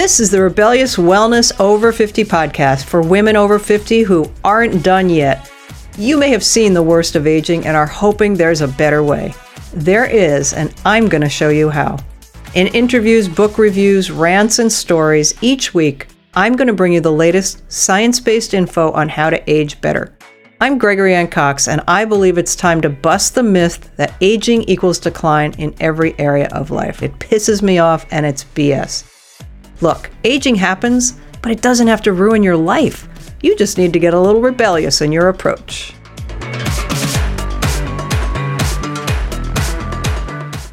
This is the Rebellious Wellness Over 50 podcast for women over 50 who aren't done yet. You may have seen the worst of aging and are hoping there's a better way. There is, and I'm going to show you how. In interviews, book reviews, rants, and stories, each week, I'm going to bring you the latest science based info on how to age better. I'm Gregory Anne Cox, and I believe it's time to bust the myth that aging equals decline in every area of life. It pisses me off, and it's BS. Look, aging happens, but it doesn't have to ruin your life. You just need to get a little rebellious in your approach.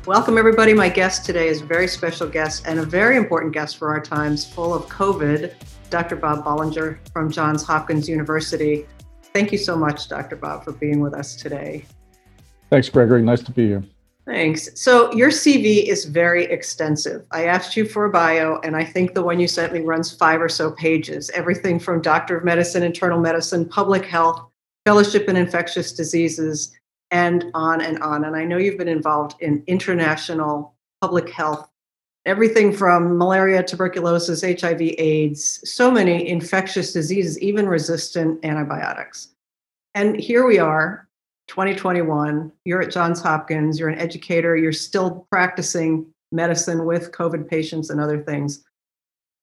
Welcome, everybody. My guest today is a very special guest and a very important guest for our times, full of COVID, Dr. Bob Bollinger from Johns Hopkins University. Thank you so much, Dr. Bob, for being with us today. Thanks, Gregory. Nice to be here. Thanks. So your CV is very extensive. I asked you for a bio, and I think the one you sent me runs five or so pages. Everything from Doctor of Medicine, Internal Medicine, Public Health, Fellowship in Infectious Diseases, and on and on. And I know you've been involved in international public health, everything from malaria, tuberculosis, HIV, AIDS, so many infectious diseases, even resistant antibiotics. And here we are 2021, you're at Johns Hopkins, you're an educator, you're still practicing medicine with COVID patients and other things.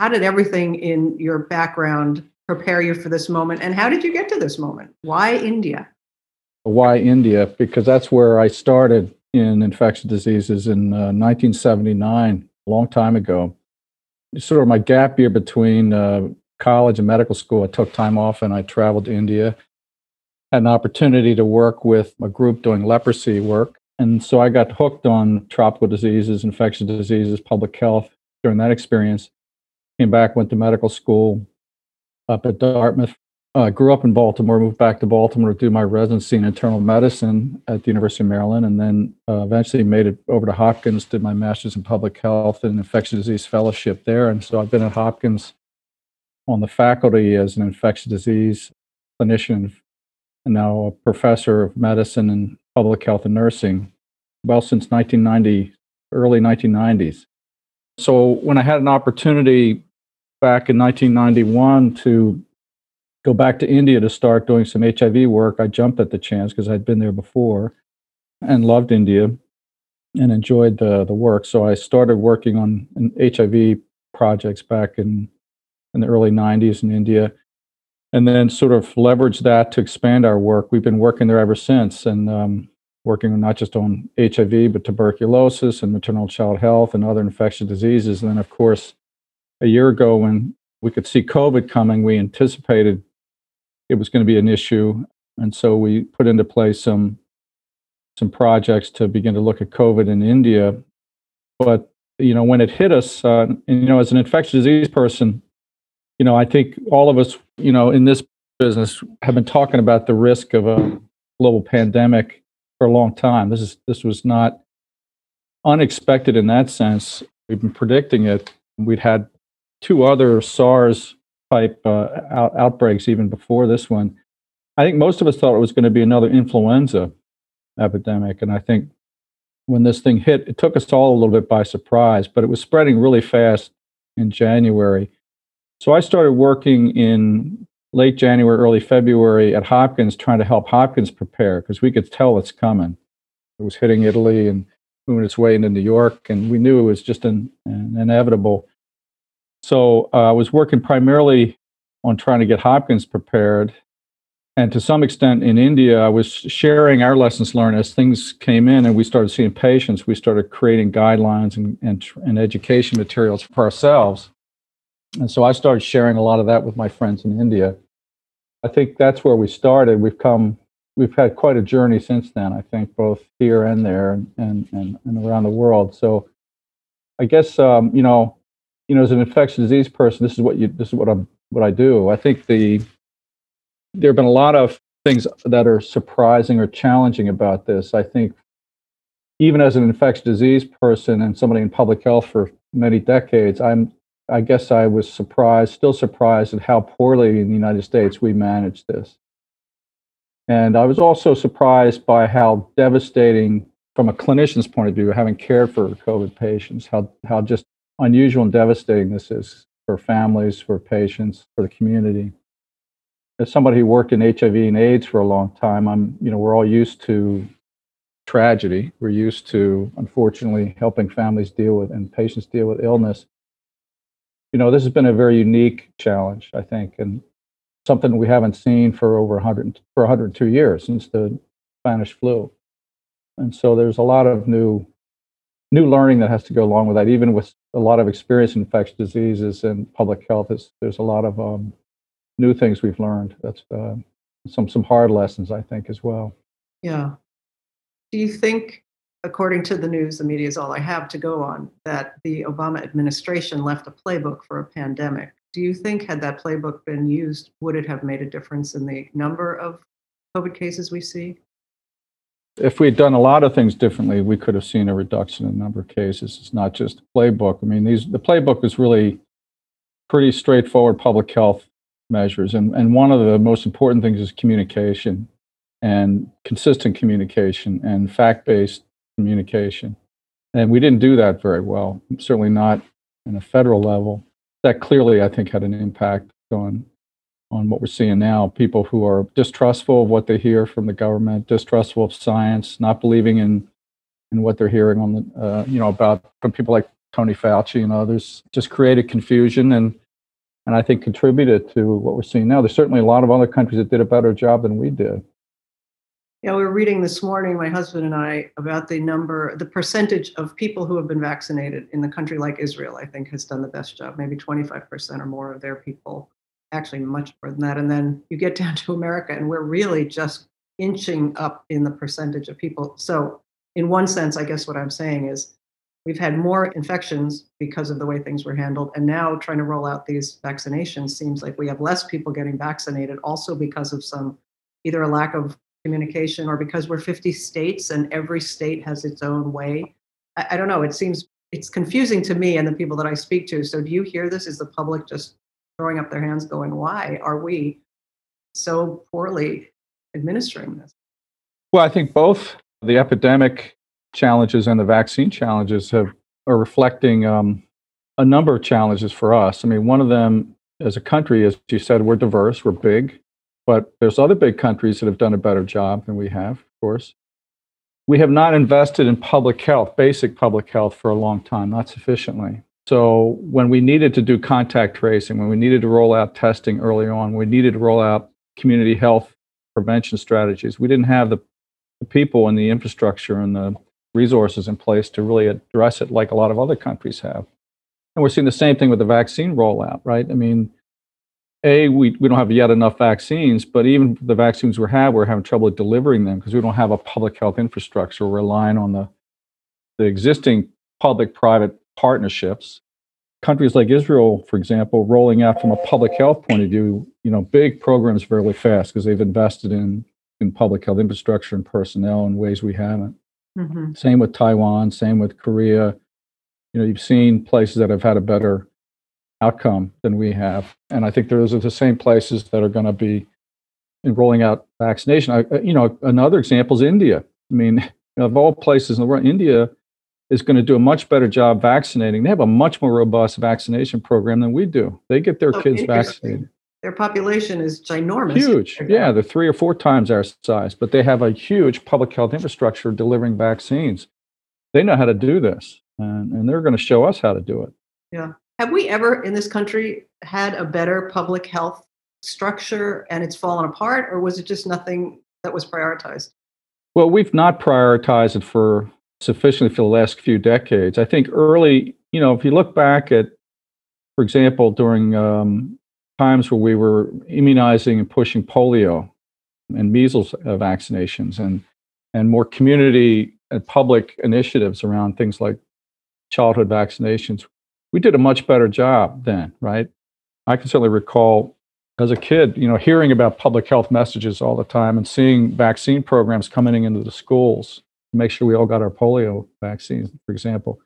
How did everything in your background prepare you for this moment? And how did you get to this moment? Why India? Why India? Because that's where I started in infectious diseases in uh, 1979, a long time ago. Sort of my gap year between uh, college and medical school, I took time off and I traveled to India had an opportunity to work with a group doing leprosy work. And so I got hooked on tropical diseases, infectious diseases, public health during that experience. Came back, went to medical school up at Dartmouth. Uh, grew up in Baltimore, moved back to Baltimore to do my residency in internal medicine at the University of Maryland, and then uh, eventually made it over to Hopkins, did my master's in public health and infectious disease fellowship there. And so I've been at Hopkins on the faculty as an infectious disease clinician now a professor of medicine and public health and nursing, well, since 1990, early 1990s. So when I had an opportunity back in 1991 to go back to India to start doing some HIV work, I jumped at the chance because I'd been there before and loved India and enjoyed the, the work. So I started working on HIV projects back in, in the early 90s in India and then sort of leverage that to expand our work. We've been working there ever since and um, working not just on HIV, but tuberculosis and maternal child health and other infectious diseases. And then, of course, a year ago when we could see COVID coming, we anticipated it was going to be an issue. And so we put into place some some projects to begin to look at COVID in India. But you know, when it hit us, uh, and, you know, as an infectious disease person, you know, I think all of us, you know, in this business have been talking about the risk of a global pandemic for a long time. This is this was not unexpected in that sense. We've been predicting it. We'd had two other SARS type uh, out, outbreaks even before this one. I think most of us thought it was going to be another influenza epidemic, and I think when this thing hit, it took us all a little bit by surprise. But it was spreading really fast in January so I started working in late January, early February at Hopkins, trying to help Hopkins prepare because we could tell it's coming. It was hitting Italy and moving its way into New York, and we knew it was just an, an inevitable. So uh, I was working primarily on trying to get Hopkins prepared. And to some extent in India, I was sharing our lessons learned as things came in and we started seeing patients. We started creating guidelines and, and, and education materials for ourselves. And so I started sharing a lot of that with my friends in India. I think that's where we started. We've come, we've had quite a journey since then, I think, both here and there and, and, and, around the world. So I guess, um, you know, you know, as an infectious disease person, this is what you, this is what I'm, what I do. I think the, there have been a lot of things that are surprising or challenging about this. I think even as an infectious disease person and somebody in public health for many decades, I'm I guess I was surprised, still surprised at how poorly in the United States we managed this. And I was also surprised by how devastating, from a clinician's point of view, having cared for COVID patients, how, how just unusual and devastating this is. for families, for patients, for the community. As somebody who worked in HIV and AIDS for a long time, I'm, you know, we're all used to tragedy. We're used to, unfortunately, helping families deal with and patients deal with illness. You know, this has been a very unique challenge, I think, and something we haven't seen for over 100 for 102 years since the Spanish flu. And so there's a lot of new new learning that has to go along with that. Even with a lot of experience in infectious diseases and public health, is there's a lot of um, new things we've learned. That's uh, some some hard lessons, I think, as well. Yeah. Do you think, according to the news, the media is all I have to go on, that the Obama administration left a playbook for a pandemic? Do you think, had that playbook been used, would it have made a difference in the number of COVID cases we see? If we'd done a lot of things differently, we could have seen a reduction in the number of cases. It's not just a playbook. I mean, these the playbook is really pretty straightforward public health measures, and and one of the most important things is communication and consistent communication and fact-based communication. And we didn't do that very well. Certainly not in a federal level. That clearly, I think, had an impact on on what we're seeing now. People who are distrustful of what they hear from the government, distrustful of science, not believing in in what they're hearing on the uh, you know about from people like Tony Fauci and others, just created confusion and and I think contributed to what we're seeing now. There's certainly a lot of other countries that did a better job than we did. Yeah, we were reading this morning, my husband and I, about the number, the percentage of people who have been vaccinated in the country like Israel, I think has done the best job. Maybe 25% or more of their people, actually much more than that. And then you get down to America, and we're really just inching up in the percentage of people. So, in one sense, I guess what I'm saying is we've had more infections because of the way things were handled. And now trying to roll out these vaccinations seems like we have less people getting vaccinated, also because of some either a lack of communication or because we're 50 states and every state has its own way. I, I, don't know. It seems it's confusing to me and the people that I speak to. So do you hear this? Is the public just throwing up their hands going, why are we so poorly administering this? Well, I think both the epidemic challenges and the vaccine challenges have are reflecting um, a number of challenges for us. I mean, one of them as a country, as you said, we're diverse, we're big, but there's other big countries that have done a better job than we have, of course. We have not invested in public health, basic public health, for a long time, not sufficiently. So when we needed to do contact tracing, when we needed to roll out testing early on, we needed to roll out community health prevention strategies. We didn't have the, the people and the infrastructure and the resources in place to really address it like a lot of other countries have. And we're seeing the same thing with the vaccine rollout, right? I mean, a we, we don't have yet enough vaccines but even the vaccines we have we're having trouble delivering them because we don't have a public health infrastructure we're relying on the the existing public private partnerships. Countries like israel for example rolling out from a public health point of view you know big programs fairly fast because they've invested in in public health infrastructure and personnel in ways we haven't. Mm-hmm. same with taiwan same with korea. You know you've seen places that have had a better outcome than we have. And I think those are the same places that are going to be rolling out vaccination. I, uh, you know, another example is India. I mean, of all places in the world, India is going to do a much better job vaccinating. They have a much more robust vaccination program than we do. They get their oh, kids vaccinated. Their population is ginormous. Huge. Yeah, they're three or four times our size, but they have a huge public health infrastructure delivering vaccines. They know how to do this, and, and they're going to show us how to do it. Yeah. Have we ever in this country had a better public health structure and it's fallen apart, or was it just nothing that was prioritized? Well, we've not prioritized it for sufficiently for the last few decades. I think early, you know, if you look back at, for example, during um, times where we were immunizing and pushing polio and measles uh, vaccinations and and more community and public initiatives around things like childhood vaccinations we did a much better job then, right? I can certainly recall as a kid, you know, hearing about public health messages all the time and seeing vaccine programs coming into the schools to make sure we all got our polio vaccines, for example.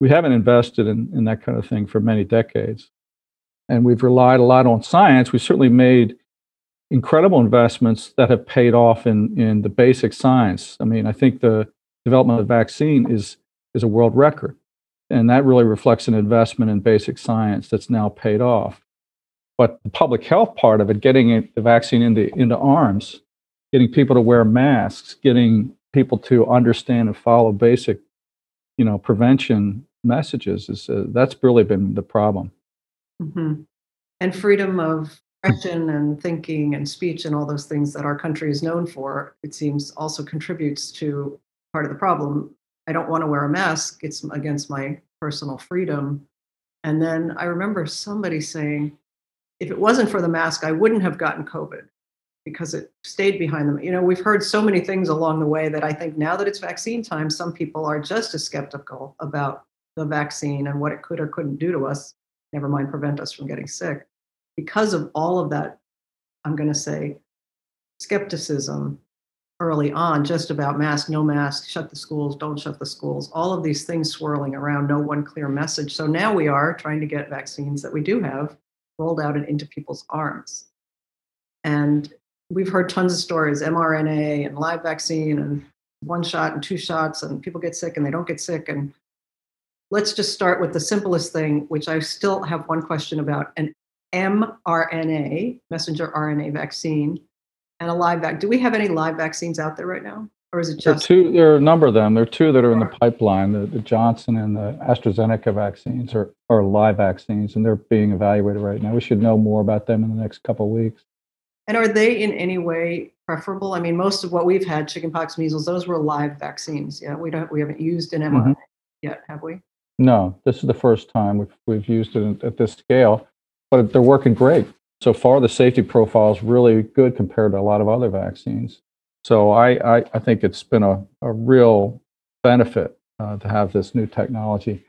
We haven't invested in, in that kind of thing for many decades. And we've relied a lot on science. We certainly made incredible investments that have paid off in, in the basic science. I mean, I think the development of the vaccine is, is a world record And that really reflects an investment in basic science that's now paid off. But the public health part of it, getting the vaccine into, into arms, getting people to wear masks, getting people to understand and follow basic, you know, prevention messages is uh, that's really been the problem. Mhm. And freedom of expression and thinking and speech and all those things that our country is known for, it seems also contributes to part of the problem. I don't want to wear a mask, it's against my personal freedom. And then I remember somebody saying, if it wasn't for the mask, I wouldn't have gotten COVID because it stayed behind them. You know, we've heard so many things along the way that I think now that it's vaccine time, some people are just as skeptical about the vaccine and what it could or couldn't do to us, never mind prevent us from getting sick. Because of all of that, I'm going to say skepticism early on, just about mask, no mask, shut the schools, don't shut the schools, all of these things swirling around, no one clear message. So now we are trying to get vaccines that we do have rolled out and into people's arms. And we've heard tons of stories mRNA and live vaccine and one shot and two shots, and people get sick and they don't get sick. And let's just start with the simplest thing, which I still have one question about an mRNA, messenger RNA vaccine, and a live vac. Do we have any live vaccines out there right now? Or is it There are just two. There are a number of them. There are two that are in the pipeline. The, the Johnson and the AstraZeneca vaccines are, are live vaccines, and they're being evaluated right now. We should know more about them in the next couple of weeks. And are they in any way preferable? I mean, most of what we've had, chickenpox, measles, those were live vaccines. Yeah, we don't, we haven't used an mRNA mm-hmm. yet, have we? No, this is the first time we've, we've used it at this scale, but they're working great. So far, the safety profile is really good compared to a lot of other vaccines. So I, I, I think it's been a, a real benefit uh, to have this new technology.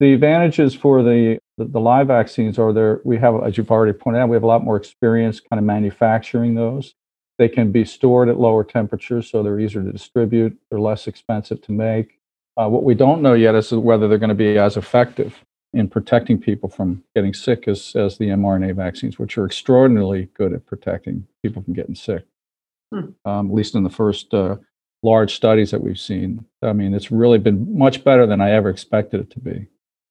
The advantages for the, the, the live vaccines are there, we have, as you've already pointed out, we have a lot more experience kind of manufacturing those. They can be stored at lower temperatures, so they're easier to distribute, they're less expensive to make. Uh, what we don't know yet is whether they're going to be as effective in protecting people from getting sick as, as the mRNA vaccines, which are extraordinarily good at protecting people from getting sick. Hmm. Um, at least in the first uh, large studies that we've seen. I mean, it's really been much better than I ever expected it to be.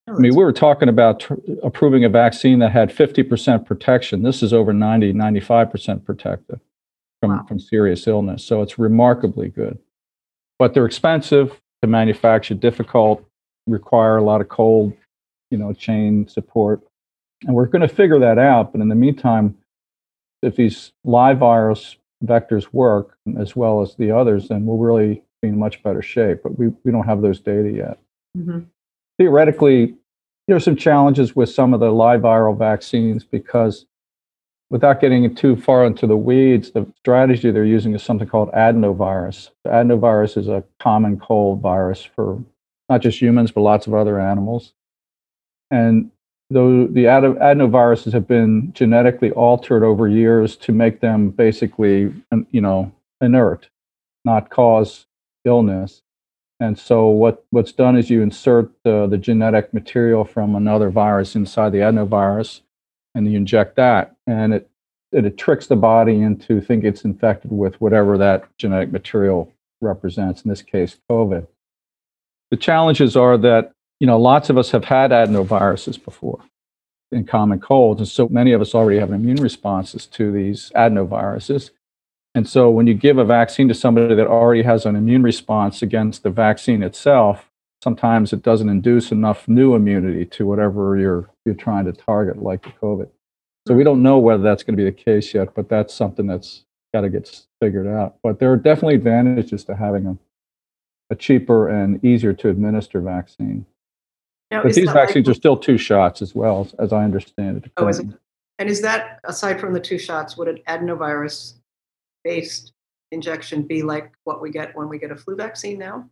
Oh, I mean, we were talking about tr- approving a vaccine that had 50% protection. This is over 90, 95% protective from, Wow. from serious illness. So it's remarkably good. But they're expensive to manufacture, difficult, require a lot of cold, you know, chain support. And we're going to figure that out. But in the meantime, if these live virus vectors work as well as the others, then we'll really be in much better shape. But we, we don't have those data yet Mhm. theoretically, there are some challenges with some of the live viral vaccines because without getting too far into the weeds, the strategy they're using is something called adenovirus. Adenovirus is a common cold virus for not just humans, but lots of other animals. And though the adenoviruses have been genetically altered over years to make them basically, you know, inert, not cause illness. And so what, what's done is you insert the, the genetic material from another virus inside the adenovirus, and you inject that, and it, it, it tricks the body into thinking it's infected with whatever that genetic material represents, in this case, COVID. The challenges are that, you know, lots of us have had adenoviruses before in common colds, and so many of us already have immune responses to these adenoviruses. And so when you give a vaccine to somebody that already has an immune response against the vaccine itself, sometimes it doesn't induce enough new immunity to whatever you're you're trying to target, like the COVID. So we don't know whether that's going to be the case yet, but that's something that's got to get figured out. But there are definitely advantages to having a, a cheaper and easier to administer vaccine. Now, But these like- vaccines are still two shots as well, as, as I understand it. Oh, is it? And is that, aside from the two shots, would an adenovirus based injection be like what we get when we get a flu vaccine now?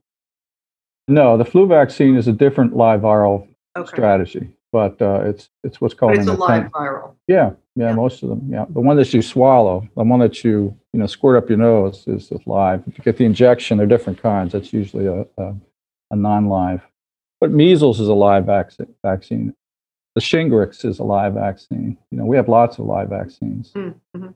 No, the flu vaccine is a different live viral Okay. strategy, but uh, it's it's what's called But it's a live viral. Yeah, yeah, Yeah. most of them. Yeah, the one that you swallow, the one that you you know squirt up your nose is, is live. If you get the injection, they're different kinds. That's usually a a, a non-live. But measles is a live vac- vaccine. The Shingrix is a live vaccine. You know, we have lots of live vaccines. Mhm.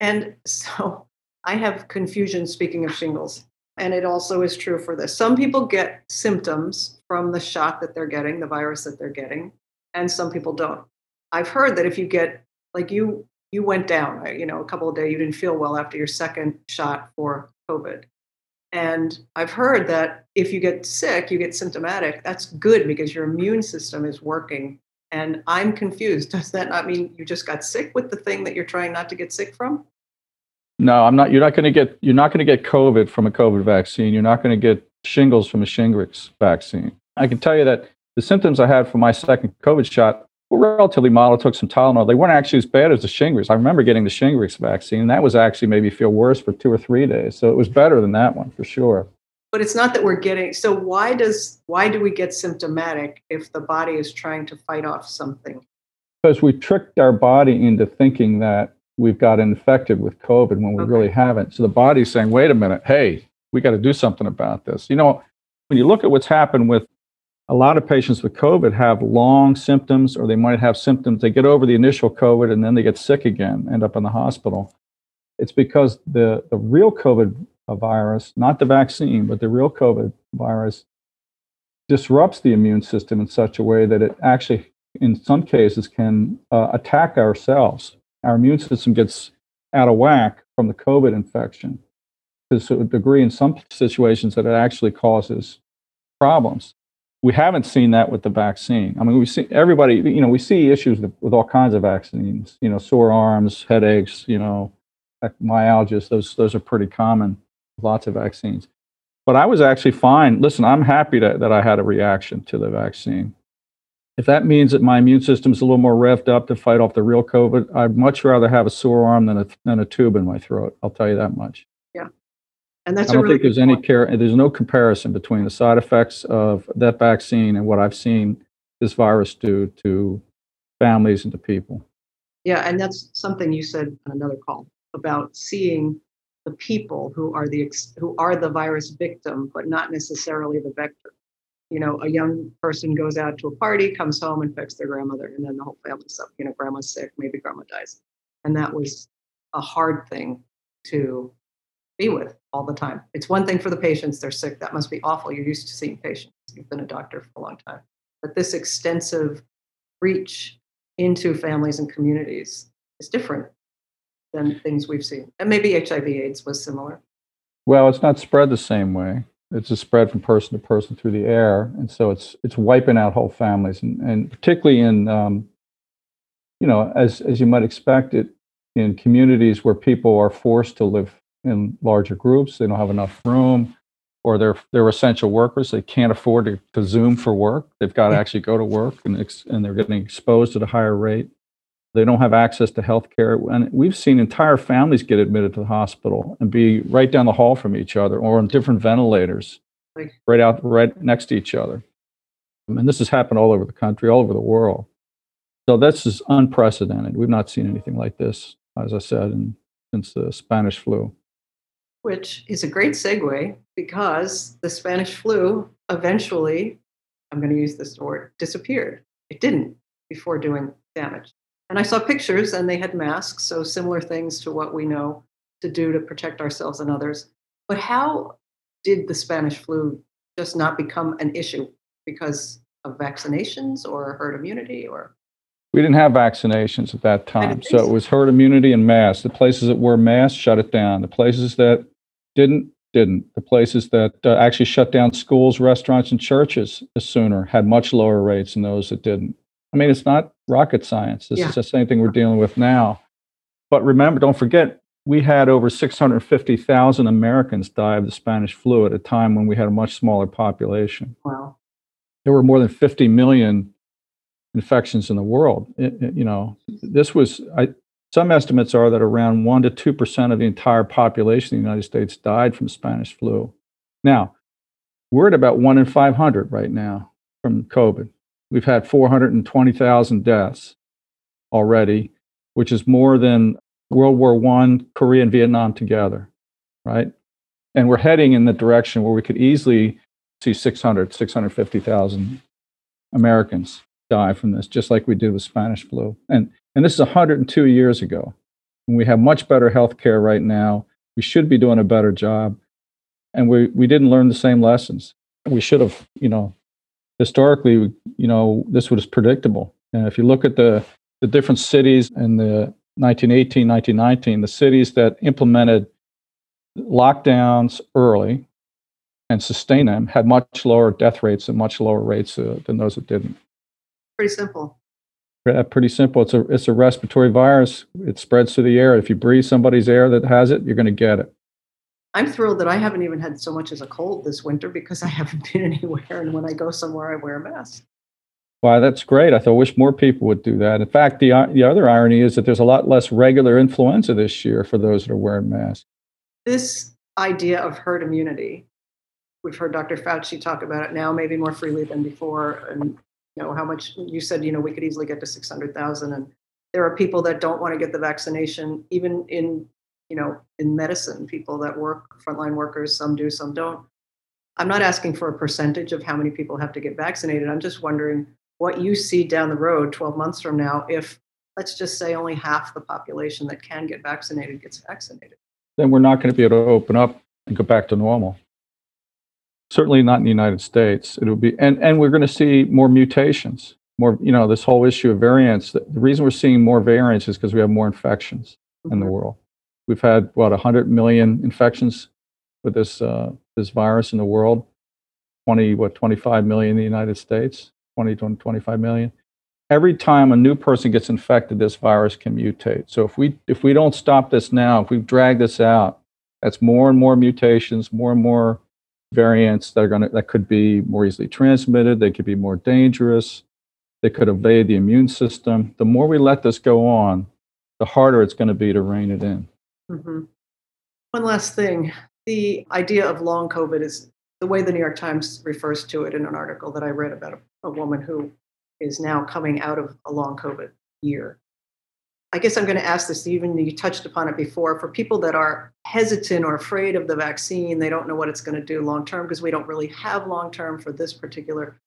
And so I have confusion, speaking of shingles. and it also is true for this. Some people get symptoms from the shot that they're getting, the virus that they're getting, and some people don't. I've heard that if you get, like you, you went down, you know, a couple of days, you didn't feel well after your second shot for COVID. And I've heard that if you get sick, you get symptomatic, that's good because your immune system is working. And I'm confused. Does that not mean you just got sick with the thing that you're trying not to get sick from? No, I'm not. You're not going to get. You're not going to get COVID from a COVID vaccine. You're not going to get shingles from a Shingrix vaccine. I can tell you that the symptoms I had from my second COVID shot were relatively mild. I took some Tylenol. They weren't actually as bad as the Shingrix. I remember getting the Shingrix vaccine, and that was actually made me feel worse for two or three days. So it was better than that one for sure. But it's not that we're getting. So why does why do we get symptomatic if the body is trying to fight off something? Because we tricked our body into thinking that we've got infected with COVID when we okay. really haven't. So the body's saying, wait a minute, hey, we got to do something about this. You know, when you look at what's happened with a lot of patients with COVID have long symptoms, or they might have symptoms. They get over the initial COVID and then they get sick again, end up in the hospital. It's because the, the real COVID virus, not the vaccine, but the real COVID virus, disrupts the immune system in such a way that it actually, in some cases, can uh, attack our cells our immune system gets out of whack from the COVID infection to a degree in some situations that it actually causes problems. We haven't seen that with the vaccine. I mean, we see everybody, you know, we see issues with all kinds of vaccines, you know, sore arms, headaches, you know, myalgias, those, those are pretty common, lots of vaccines. But I was actually fine. Listen, I'm happy that, that I had a reaction to the vaccine. If that means that my immune system is a little more revved up to fight off the real COVID, I'd much rather have a sore arm than a, than a tube in my throat. I'll tell you that much. And that's I don't really think there's any care, there's no comparison between the side effects of that vaccine and what I've seen this virus do to families and to people. Yeah, and that's something you said on another call about seeing the people who are the who are the virus victim, but not necessarily the vector you know, a young person goes out to a party, comes home, infects their grandmother, and then the whole family's up. You know, grandma's sick, maybe grandma dies. And that was a hard thing to be with all the time. It's one thing for the patients, they're sick. That must be awful. You're used to seeing patients. You've been a doctor for a long time. But this extensive reach into families and communities is different than things we've seen. And maybe HIV AIDS was similar. Well, it's not spread the same way it's a spread from person to person through the air, and so it's it's wiping out whole families, and, and particularly in um, you know as as you might expect it in communities where people are forced to live in larger groups, they don't have enough room, or they're they're essential workers, they can't afford to, to Zoom for work, they've got to actually go to work, and ex- and they're getting exposed at a higher rate. They don't have access to health care. And we've seen entire families get admitted to the hospital and be right down the hall from each other or on different ventilators, right out right next to each other. And this has happened all over the country, all over the world. So this is unprecedented. We've not seen anything like this, as I said, in, since the Spanish flu. Which is a great segue because the Spanish flu eventually, I'm going to use this word, disappeared. It didn't before doing damage. And I saw pictures and they had masks, so similar things to what we know to do to protect ourselves and others. But how did the Spanish flu just not become an issue because of vaccinations or herd immunity or? We didn't have vaccinations at that time. So, so it was herd immunity and masks. The places that were masks shut it down. The places that didn't, didn't. The places that uh, actually shut down schools, restaurants, and churches sooner had much lower rates than those that didn't. I mean, it's not rocket science. This yeah. is the same thing we're dealing with now. But remember, don't forget, we had over 650,000 Americans die of the Spanish flu at a time when we had a much smaller population. Wow. There were more than 50 million infections in the world. It, it, you know, this was, I, some estimates are that around 1% to 2% of the entire population of the United States died from Spanish flu. Now, we're at about 1 in 500 right now from COVID. We've had 420,000 deaths already, which is more than World War I, Korea, and Vietnam together, right? And we're heading in the direction where we could easily see 600, 650,000 Americans die from this, just like we did with Spanish flu. And, and this is 102 years ago. And we have much better health care right now. We should be doing a better job. and we, we didn't learn the same lessons. We should have, you know, historically, you know, this was predictable. And if you look at the, the different cities in the 1918, 1919, the cities that implemented lockdowns early and sustained them had much lower death rates and much lower rates uh, than those that didn't. Pretty simple. Uh, Pretty simple. It's a, it's a respiratory virus. It spreads through the air. If you breathe somebody's air that has it, you're going to get it. I'm thrilled that I haven't even had so much as a cold this winter because I haven't been anywhere. And when I go somewhere, I wear a mask. Wow, that's great. I thought, wish more people would do that. In fact, the, the other irony is that there's a lot less regular influenza this year for those that are wearing masks. This idea of herd immunity, we've heard Dr. Fauci talk about it now, maybe more freely than before. And you know how much you said, you know, we could easily get to 600,000. And there are people that don't want to get the vaccination, even in, you know, in medicine, people that work, frontline workers, some do, some don't. I'm not asking for a percentage of how many people have to get vaccinated. I'm just wondering what you see down the road 12 months from now if, let's just say, only half the population that can get vaccinated gets vaccinated. Then we're not going to be able to open up and go back to normal. Certainly not in the United States. It'll be, and, and we're going to see more mutations, more, you know, this whole issue of variants. The, reason we're seeing more variants is because we have more infections in the world. We've had, what, 100 million infections with this, uh, this virus in the world, 20, what, 25 million in the United States, 20 to 25 million. Every time a new person gets infected, this virus can mutate. So if we, if we don't stop this now, if we drag this out, that's more and more mutations, more and more variants that are going to, that could be more easily transmitted. They could be more dangerous. They could evade the immune system. The more we let this go on, the harder it's going to be to rein it in. Mhm. One last thing the idea of long COVID is the way the New York Times refers to it in an article that I read about a, a woman who is now coming out of a long COVID year. I guess I'm going to ask this, even you touched upon it before, for people that are hesitant or afraid of the vaccine, they don't know what it's going to do long term because we don't really have long term for this particular.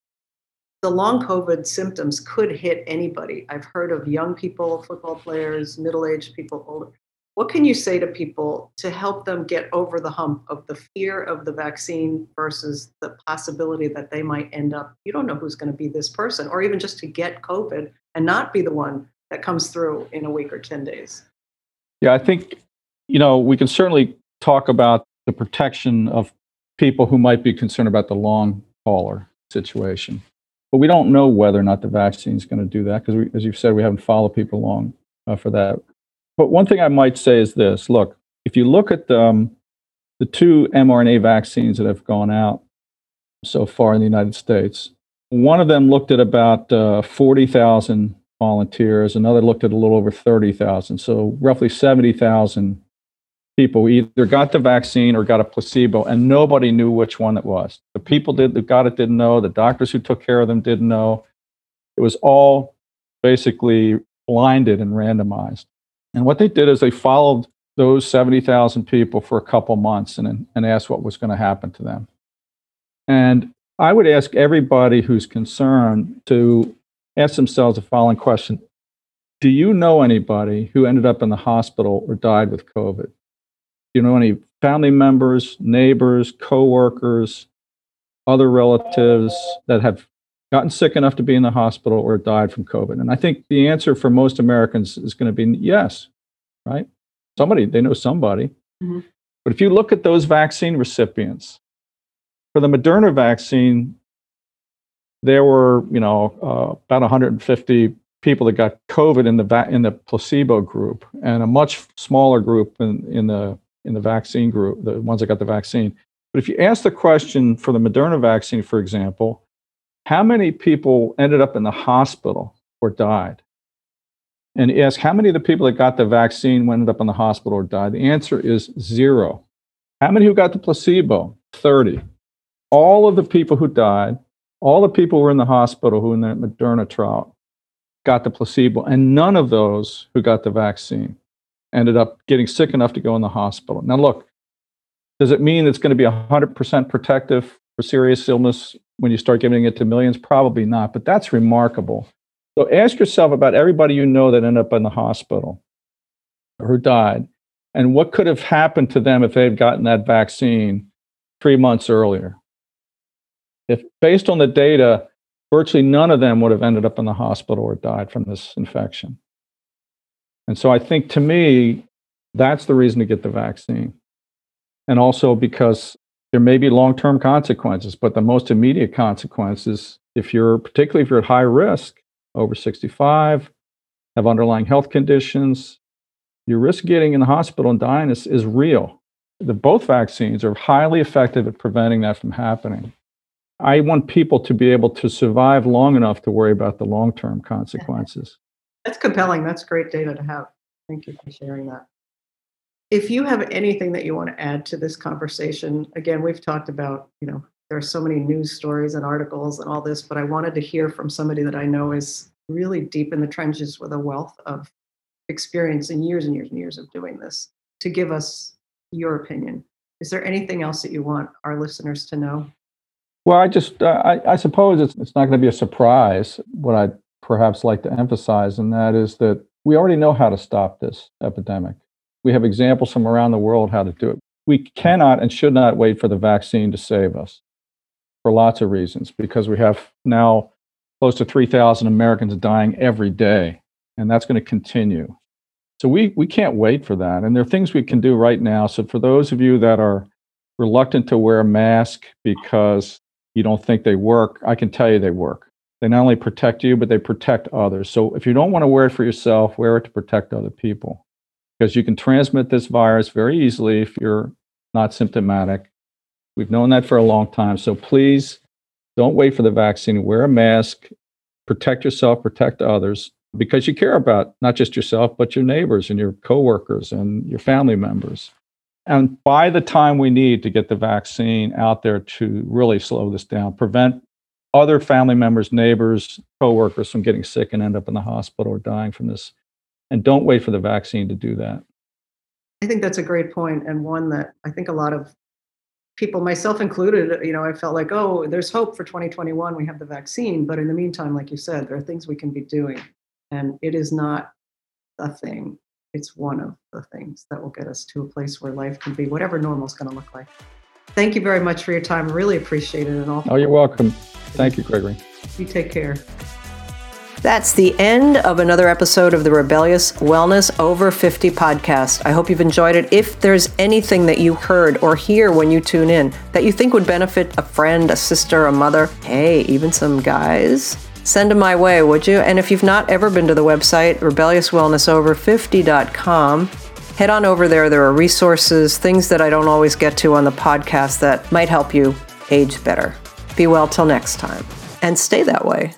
The long COVID symptoms could hit anybody. I've heard of young people, football players, middle aged people, older. What can you say to people to help them get over the hump of the fear of the vaccine versus the possibility that they might end up, you don't know who's going to be this person, or even just to get COVID and not be the one that comes through in a week or 10 days? Yeah, I think, you know, we can certainly talk about the protection of people who might be concerned about the long hauler situation. But we don't know whether or not the vaccine is going to do that because, as you've said, we haven't followed people long uh, for that. But one thing I might say is this look, if you look at um, the two mRNA vaccines that have gone out so far in the United States, one of them looked at about uh, 40,000 volunteers, another looked at a little over 30,000. So roughly 70,000 people either got the vaccine or got a placebo, and nobody knew which one it was. The people did, that got it didn't know, the doctors who took care of them didn't know. It was all basically blinded and randomized. And what they did is they followed those 70,000 people for a couple months and, and asked what was going to happen to them. And I would ask everybody who's concerned to ask themselves the following question Do you know anybody who ended up in the hospital or died with COVID? Do you know any family members, neighbors, coworkers, other relatives that have gotten sick enough to be in the hospital or died from COVID? And I think the answer for most Americans is going to be yes, right? Somebody, they know somebody. Mhm. But if you look at those vaccine recipients, for the Moderna vaccine, there were, you know, uh, about 150 people that got COVID in the va- in the placebo group, and a much smaller group in, in the in the vaccine group, the ones that got the vaccine. But if you ask the question for the Moderna vaccine, for example, how many people ended up in the hospital or died? And ask how many of the people that got the vaccine ended up in the hospital or died? The answer is zero. How many who got the placebo? 30. All of the people who died all the people who were in the hospital who in the Moderna trial got the placebo, and none of those who got the vaccine ended up getting sick enough to go in the hospital. Now, look, does it mean it's going to be 100% protective for serious illness when you start giving it to millions? Probably not, but that's remarkable. So ask yourself about everybody you know that ended up in the hospital or who died, and what could have happened to them if they had gotten that vaccine three months earlier. If based on the data, virtually none of them would have ended up in the hospital or died from this infection. And so I think to me, that's the reason to get the vaccine. And also because there may be long term consequences, but the most immediate consequences, if you're particularly if you're at high risk, over 65, have underlying health conditions, your risk getting in the hospital and dying is, is real. The, both vaccines are highly effective at preventing that from happening. I want people to be able to survive long enough to worry about the long term consequences. That's compelling. That's great data to have. Thank you for sharing that. If you have anything that you want to add to this conversation, again, we've talked about, you know, there are so many news stories and articles and all this, but I wanted to hear from somebody that I know is really deep in the trenches with a wealth of experience and years and years and years of doing this to give us your opinion. Is there anything else that you want our listeners to know? Well, I just, uh, I, I, suppose it's, it's not going to be a surprise. What I'd perhaps like to emphasize, and that is that we already know how to stop this epidemic. We have examples from around the world how to do it. We cannot and should not wait for the vaccine to save us for lots of reasons, because we have now close to 3,000 Americans dying every day, and that's going to continue. So we, we can't wait for that. And there are things we can do right now. So for those of you that are reluctant to wear a mask because you don't think they work, I can tell you they work. They not only protect you, but they protect others. So if you don't want to wear it for yourself, wear it to protect other people. Because you can transmit this virus very easily if you're not symptomatic. We've known that for a long time. So please don't wait for the vaccine. Wear a mask, protect yourself, protect others, because you care about not just yourself, but your neighbors and your coworkers and your family members. And by the time we need to get the vaccine out there to really slow this down, prevent other family members, neighbors, coworkers from getting sick and end up in the hospital or dying from this. And don't wait for the vaccine to do that. I think that's a great point and one that I think a lot of people, myself included, you know, I felt like, oh, there's hope for 2021. We have the vaccine. But in the meantime, like you said, there are things we can be doing. And it is not a thing it's one of the things that will get us to a place where life can be whatever normal is going to look like. Thank you very much for your time. Really appreciate it. And all. Oh, you're welcome. Thank you, Gregory. You take care. That's the end of another episode of the Rebellious Wellness Over 50 podcast. I hope you've enjoyed it. If there's anything that you heard or hear when you tune in that you think would benefit a friend, a sister, a mother, hey, even some guys, send them my way, would you? And if you've not ever been to the website, rebelliouswellnessover50.com, head on over there. There are resources, things that I don't always get to on the podcast that might help you age better. Be well till next time, and stay that way.